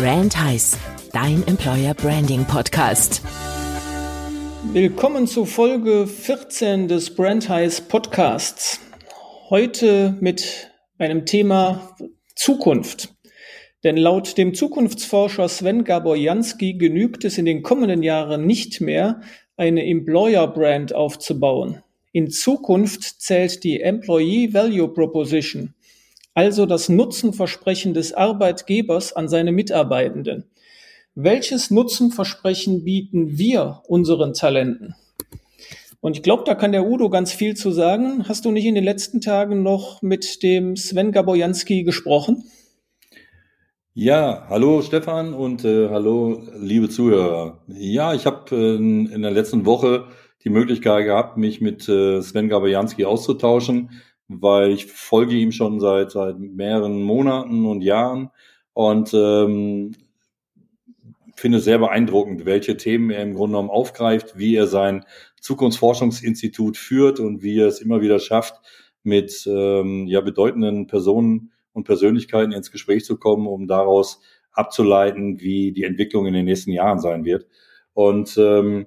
Brand Heiß, dein Employer Branding Podcast. Willkommen zu Folge 14 des Brand Heiß Podcasts. Heute mit einem Thema Zukunft. Denn laut dem Zukunftsforscher Sven Gaborjanski genügt es in den kommenden Jahren nicht mehr, eine Employer Brand aufzubauen. In Zukunft zählt die Employee Value Proposition, also das Nutzenversprechen des Arbeitgebers an seine Mitarbeitenden. Welches Nutzenversprechen bieten wir unseren Talenten? Und ich glaube, da kann der Udo ganz viel zu sagen. Hast du nicht in den letzten Tagen noch mit dem Sven Gabojanski gesprochen? Ja, hallo Stefan und äh, hallo liebe Zuhörer. Ja, ich habe äh, in der letzten Woche die Möglichkeit gehabt, mich mit äh, Sven Gabojanski auszutauschen weil ich folge ihm schon seit, seit mehreren Monaten und Jahren und ähm, finde es sehr beeindruckend, welche Themen er im Grunde genommen aufgreift, wie er sein Zukunftsforschungsinstitut führt und wie er es immer wieder schafft, mit ähm, ja, bedeutenden Personen und Persönlichkeiten ins Gespräch zu kommen, um daraus abzuleiten, wie die Entwicklung in den nächsten Jahren sein wird. Und ähm,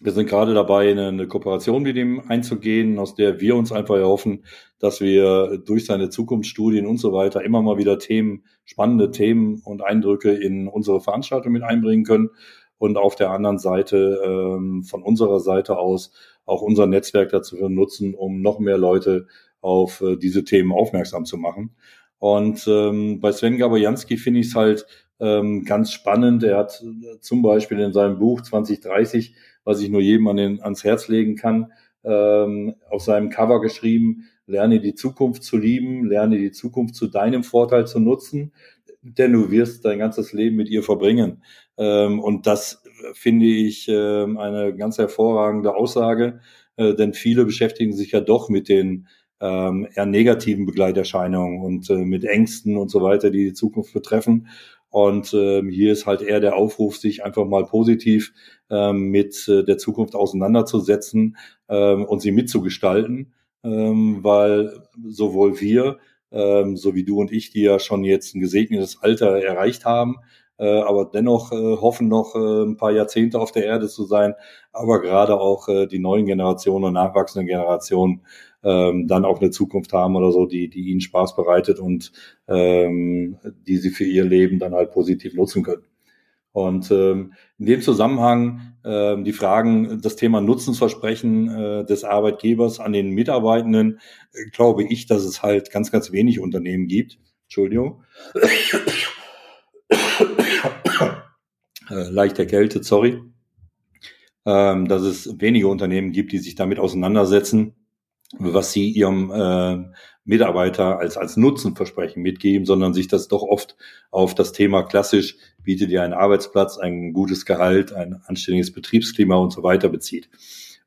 wir sind gerade dabei, eine, eine, Kooperation mit ihm einzugehen, aus der wir uns einfach erhoffen, dass wir durch seine Zukunftsstudien und so weiter immer mal wieder Themen, spannende Themen und Eindrücke in unsere Veranstaltung mit einbringen können und auf der anderen Seite ähm, von unserer Seite aus auch unser Netzwerk dazu nutzen, um noch mehr Leute auf äh, diese Themen aufmerksam zu machen. Und ähm, bei Sven Gabojanski finde ich es halt ähm, ganz spannend. Er hat äh, zum Beispiel in seinem Buch 2030 was ich nur jedem an den, ans Herz legen kann, ähm, auf seinem Cover geschrieben, lerne die Zukunft zu lieben, lerne die Zukunft zu deinem Vorteil zu nutzen, denn du wirst dein ganzes Leben mit ihr verbringen. Ähm, und das finde ich äh, eine ganz hervorragende Aussage, äh, denn viele beschäftigen sich ja doch mit den ähm, eher negativen Begleiterscheinungen und äh, mit Ängsten und so weiter, die die Zukunft betreffen. Und ähm, hier ist halt eher der Aufruf, sich einfach mal positiv ähm, mit äh, der Zukunft auseinanderzusetzen ähm, und sie mitzugestalten, ähm, weil sowohl wir, ähm, so wie du und ich, die ja schon jetzt ein gesegnetes Alter erreicht haben, aber dennoch äh, hoffen noch äh, ein paar Jahrzehnte auf der Erde zu sein, aber gerade auch äh, die neuen Generationen und nachwachsenden Generationen ähm, dann auch eine Zukunft haben oder so, die, die ihnen Spaß bereitet und ähm, die sie für ihr Leben dann halt positiv nutzen können. Und ähm, in dem Zusammenhang ähm, die Fragen, das Thema Nutzensversprechen äh, des Arbeitgebers an den Mitarbeitenden, äh, glaube ich, dass es halt ganz, ganz wenig Unternehmen gibt. Entschuldigung. Äh, leicht erkältet, sorry. Ähm, dass es wenige Unternehmen gibt, die sich damit auseinandersetzen was sie ihrem äh, Mitarbeiter als, als Nutzenversprechen mitgeben, sondern sich das doch oft auf das Thema klassisch, bietet dir einen Arbeitsplatz, ein gutes Gehalt, ein anständiges Betriebsklima und so weiter bezieht.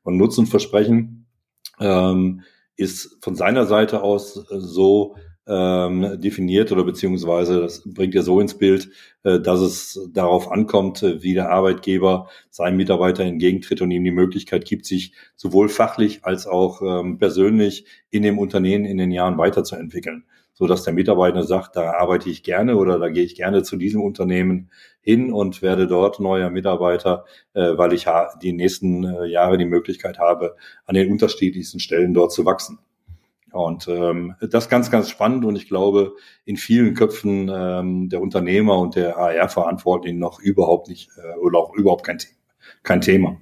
Und Nutzenversprechen ähm, ist von seiner Seite aus so ähm, definiert oder beziehungsweise das bringt er so ins Bild, äh, dass es darauf ankommt, äh, wie der Arbeitgeber seinem Mitarbeiter entgegentritt und ihm die Möglichkeit gibt, sich sowohl fachlich als auch ähm, persönlich in dem Unternehmen in den Jahren weiterzuentwickeln, so dass der Mitarbeiter sagt, da arbeite ich gerne oder da gehe ich gerne zu diesem Unternehmen hin und werde dort neuer Mitarbeiter, äh, weil ich die nächsten äh, Jahre die Möglichkeit habe, an den unterschiedlichsten Stellen dort zu wachsen. Und ähm, das ganz, ganz spannend und ich glaube, in vielen Köpfen ähm, der Unternehmer und der AR-Verantwortlichen noch überhaupt nicht äh, oder auch überhaupt kein, kein Thema.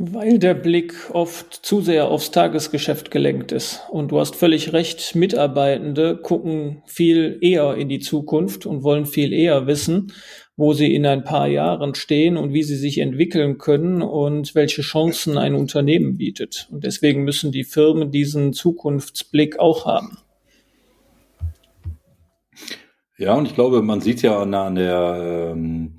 Weil der Blick oft zu sehr aufs Tagesgeschäft gelenkt ist. Und du hast völlig recht, Mitarbeitende gucken viel eher in die Zukunft und wollen viel eher wissen, wo sie in ein paar Jahren stehen und wie sie sich entwickeln können und welche Chancen ein Unternehmen bietet. Und deswegen müssen die Firmen diesen Zukunftsblick auch haben. Ja, und ich glaube, man sieht ja an, an der ähm,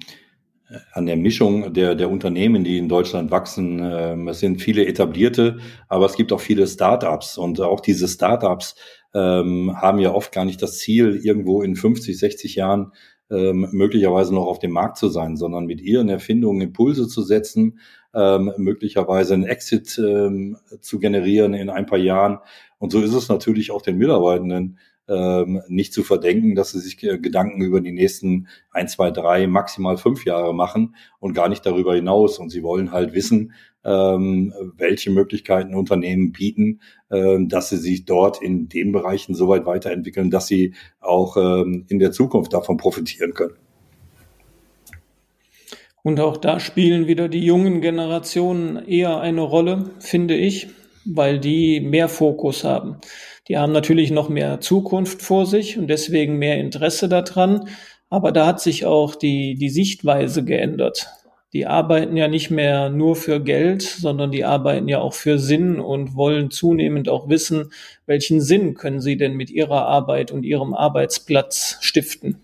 an der Mischung der, der Unternehmen, die in Deutschland wachsen. Ähm, es sind viele etablierte, aber es gibt auch viele Startups und auch diese Startups ähm, haben ja oft gar nicht das Ziel, irgendwo in 50, 60 Jahren ähm, möglicherweise noch auf dem Markt zu sein, sondern mit ihren Erfindungen Impulse zu setzen, ähm, möglicherweise einen Exit ähm, zu generieren in ein paar Jahren. Und so ist es natürlich auch den Mitarbeitenden ähm, nicht zu verdenken, dass sie sich äh, Gedanken über die nächsten ein, zwei, drei, maximal fünf Jahre machen und gar nicht darüber hinaus. Und sie wollen halt wissen, ähm, welche Möglichkeiten Unternehmen bieten, ähm, dass sie sich dort in den Bereichen so weit weiterentwickeln, dass sie auch ähm, in der Zukunft davon profitieren können. Und auch da spielen wieder die jungen Generationen eher eine Rolle, finde ich, weil die mehr Fokus haben. Die haben natürlich noch mehr Zukunft vor sich und deswegen mehr Interesse daran. Aber da hat sich auch die, die Sichtweise geändert. Die arbeiten ja nicht mehr nur für Geld, sondern die arbeiten ja auch für Sinn und wollen zunehmend auch wissen, welchen Sinn können sie denn mit ihrer Arbeit und ihrem Arbeitsplatz stiften.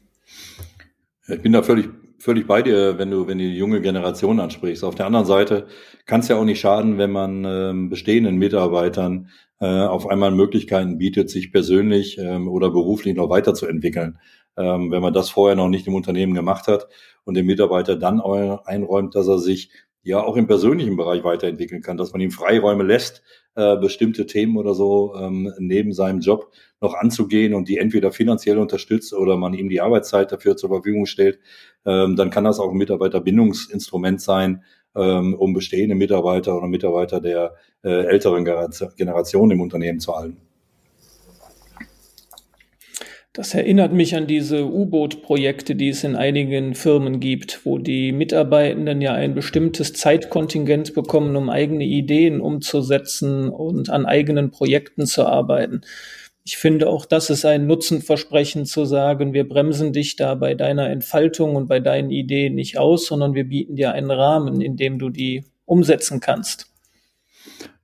Ich bin da völlig völlig bei dir, wenn du, wenn du die junge Generation ansprichst. Auf der anderen Seite kann es ja auch nicht schaden, wenn man ähm, bestehenden Mitarbeitern äh, auf einmal Möglichkeiten bietet, sich persönlich ähm, oder beruflich noch weiterzuentwickeln. Ähm, wenn man das vorher noch nicht im Unternehmen gemacht hat und dem Mitarbeiter dann einräumt, dass er sich ja auch im persönlichen Bereich weiterentwickeln kann, dass man ihm Freiräume lässt, äh, bestimmte Themen oder so ähm, neben seinem Job noch anzugehen und die entweder finanziell unterstützt oder man ihm die Arbeitszeit dafür zur Verfügung stellt, ähm, dann kann das auch ein Mitarbeiterbindungsinstrument sein, ähm, um bestehende Mitarbeiter oder Mitarbeiter der äh, älteren Generation im Unternehmen zu halten. Das erinnert mich an diese U-Boot-Projekte, die es in einigen Firmen gibt, wo die Mitarbeitenden ja ein bestimmtes Zeitkontingent bekommen, um eigene Ideen umzusetzen und an eigenen Projekten zu arbeiten. Ich finde auch, das ist ein Nutzenversprechen zu sagen, wir bremsen dich da bei deiner Entfaltung und bei deinen Ideen nicht aus, sondern wir bieten dir einen Rahmen, in dem du die umsetzen kannst.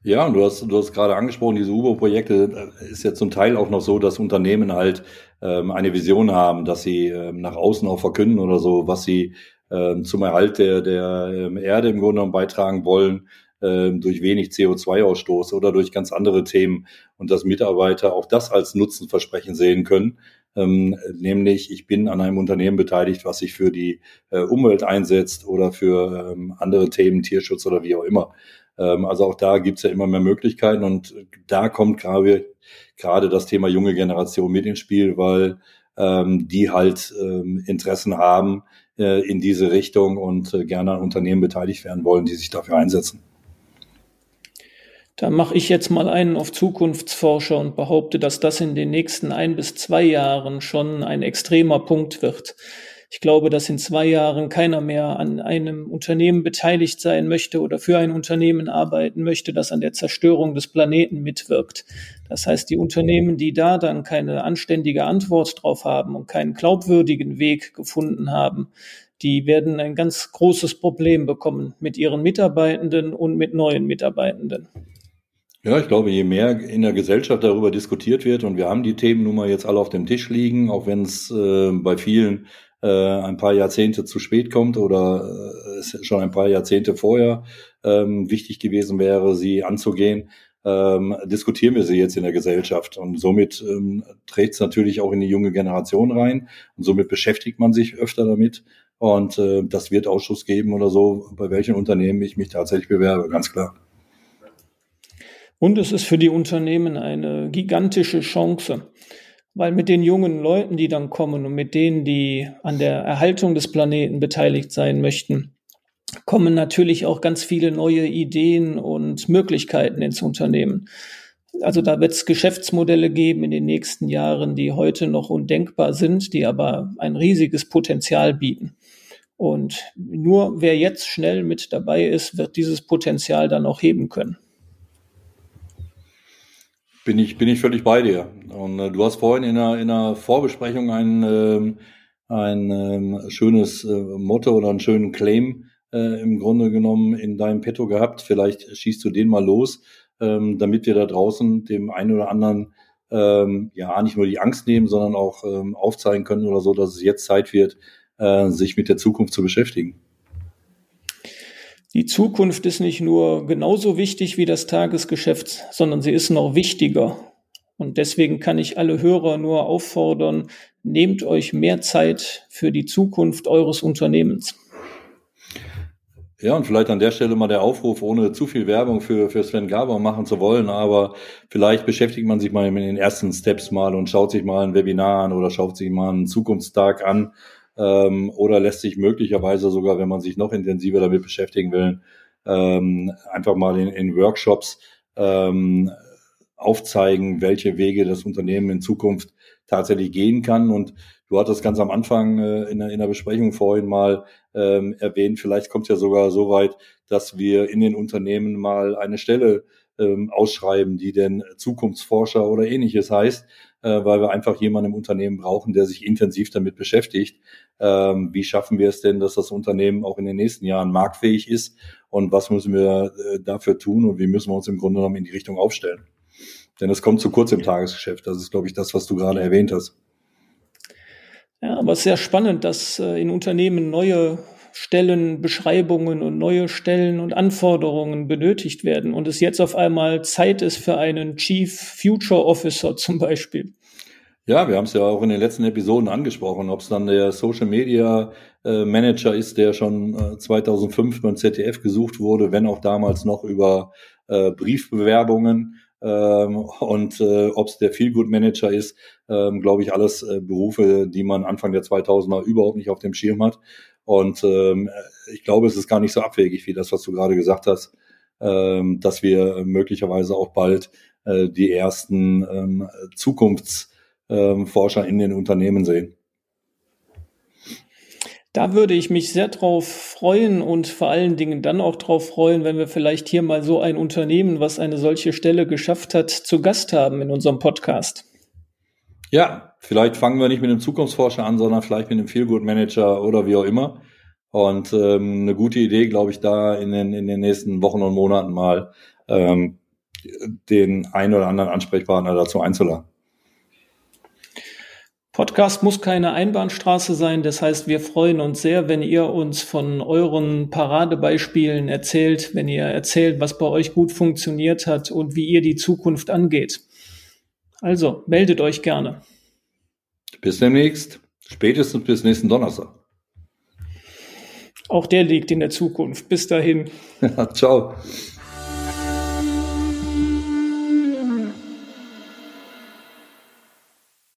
Ja, und du hast, du hast gerade angesprochen, diese UBO-Projekte äh, ist ja zum Teil auch noch so, dass Unternehmen halt ähm, eine Vision haben, dass sie ähm, nach außen auch verkünden oder so, was sie ähm, zum Erhalt der, der ähm, Erde im Grunde genommen beitragen wollen, ähm, durch wenig CO2-Ausstoß oder durch ganz andere Themen und dass Mitarbeiter auch das als Nutzenversprechen sehen können. Ähm, nämlich, ich bin an einem Unternehmen beteiligt, was sich für die äh, Umwelt einsetzt oder für ähm, andere Themen, Tierschutz oder wie auch immer. Ähm, also auch da gibt's ja immer mehr Möglichkeiten und da kommt gerade gerade das Thema junge Generation mit ins Spiel, weil ähm, die halt ähm, Interessen haben äh, in diese Richtung und äh, gerne an Unternehmen beteiligt werden wollen, die sich dafür einsetzen. Da mache ich jetzt mal einen auf Zukunftsforscher und behaupte, dass das in den nächsten ein bis zwei Jahren schon ein extremer Punkt wird. Ich glaube, dass in zwei Jahren keiner mehr an einem Unternehmen beteiligt sein möchte oder für ein Unternehmen arbeiten möchte, das an der Zerstörung des Planeten mitwirkt. Das heißt, die Unternehmen, die da dann keine anständige Antwort drauf haben und keinen glaubwürdigen Weg gefunden haben, die werden ein ganz großes Problem bekommen mit ihren Mitarbeitenden und mit neuen Mitarbeitenden. Ja, ich glaube, je mehr in der Gesellschaft darüber diskutiert wird, und wir haben die Themen nun mal jetzt alle auf dem Tisch liegen, auch wenn es äh, bei vielen ein paar Jahrzehnte zu spät kommt oder äh, es schon ein paar Jahrzehnte vorher ähm, wichtig gewesen wäre, sie anzugehen, ähm, diskutieren wir sie jetzt in der Gesellschaft. Und somit ähm, trägt es natürlich auch in die junge Generation rein. Und somit beschäftigt man sich öfter damit. Und äh, das wird Ausschuss geben oder so, bei welchen Unternehmen ich mich tatsächlich bewerbe, ganz klar. Und es ist für die Unternehmen eine gigantische Chance. Weil mit den jungen Leuten, die dann kommen und mit denen, die an der Erhaltung des Planeten beteiligt sein möchten, kommen natürlich auch ganz viele neue Ideen und Möglichkeiten ins Unternehmen. Also da wird es Geschäftsmodelle geben in den nächsten Jahren, die heute noch undenkbar sind, die aber ein riesiges Potenzial bieten. Und nur wer jetzt schnell mit dabei ist, wird dieses Potenzial dann auch heben können. Bin ich, bin ich völlig bei dir. Und äh, du hast vorhin in einer, in einer Vorbesprechung ein, ähm, ein ähm, schönes äh, Motto oder einen schönen Claim äh, im Grunde genommen in deinem Petto gehabt. Vielleicht schießt du den mal los, ähm, damit wir da draußen dem einen oder anderen ähm, ja nicht nur die Angst nehmen, sondern auch ähm, aufzeigen können oder so, dass es jetzt Zeit wird, äh, sich mit der Zukunft zu beschäftigen. Die Zukunft ist nicht nur genauso wichtig wie das Tagesgeschäft, sondern sie ist noch wichtiger. Und deswegen kann ich alle Hörer nur auffordern, nehmt euch mehr Zeit für die Zukunft eures Unternehmens. Ja, und vielleicht an der Stelle mal der Aufruf, ohne zu viel Werbung für, für Sven Gaber machen zu wollen, aber vielleicht beschäftigt man sich mal mit den ersten Steps mal und schaut sich mal ein Webinar an oder schaut sich mal einen Zukunftstag an ähm, oder lässt sich möglicherweise sogar, wenn man sich noch intensiver damit beschäftigen will, ähm, einfach mal in, in Workshops ähm, aufzeigen, welche Wege das Unternehmen in Zukunft tatsächlich gehen kann. Und du hattest ganz am Anfang äh, in, der, in der Besprechung vorhin mal ähm, erwähnt, vielleicht kommt es ja sogar so weit, dass wir in den Unternehmen mal eine Stelle ähm, ausschreiben, die denn Zukunftsforscher oder ähnliches heißt, äh, weil wir einfach jemanden im Unternehmen brauchen, der sich intensiv damit beschäftigt. Ähm, wie schaffen wir es denn, dass das Unternehmen auch in den nächsten Jahren marktfähig ist und was müssen wir äh, dafür tun und wie müssen wir uns im Grunde genommen in die Richtung aufstellen? Denn es kommt zu kurz im Tagesgeschäft. Das ist, glaube ich, das, was du gerade erwähnt hast. Ja, aber es ist sehr spannend, dass äh, in Unternehmen neue Stellenbeschreibungen und neue Stellen und Anforderungen benötigt werden und es jetzt auf einmal Zeit ist für einen Chief Future Officer zum Beispiel. Ja, wir haben es ja auch in den letzten Episoden angesprochen, ob es dann der Social Media äh, Manager ist, der schon äh, 2005 beim ZDF gesucht wurde, wenn auch damals noch über äh, Briefbewerbungen ähm, und äh, ob es der Feelgood Manager ist, ähm, glaube ich, alles äh, Berufe, die man Anfang der 2000er überhaupt nicht auf dem Schirm hat. Und ähm, ich glaube, es ist gar nicht so abwegig wie das, was du gerade gesagt hast, ähm, dass wir möglicherweise auch bald äh, die ersten ähm, Zukunftsforscher ähm, in den Unternehmen sehen. Da würde ich mich sehr drauf freuen und vor allen Dingen dann auch drauf freuen, wenn wir vielleicht hier mal so ein Unternehmen, was eine solche Stelle geschafft hat, zu Gast haben in unserem Podcast. Ja, vielleicht fangen wir nicht mit einem Zukunftsforscher an, sondern vielleicht mit einem Feelgood Manager oder wie auch immer. Und ähm, eine gute Idee, glaube ich, da in den, in den nächsten Wochen und Monaten mal ähm, den einen oder anderen Ansprechpartner dazu einzuladen. Podcast muss keine Einbahnstraße sein. Das heißt, wir freuen uns sehr, wenn ihr uns von euren Paradebeispielen erzählt, wenn ihr erzählt, was bei euch gut funktioniert hat und wie ihr die Zukunft angeht. Also meldet euch gerne. Bis demnächst. Spätestens bis nächsten Donnerstag. Auch der liegt in der Zukunft. Bis dahin. Ciao.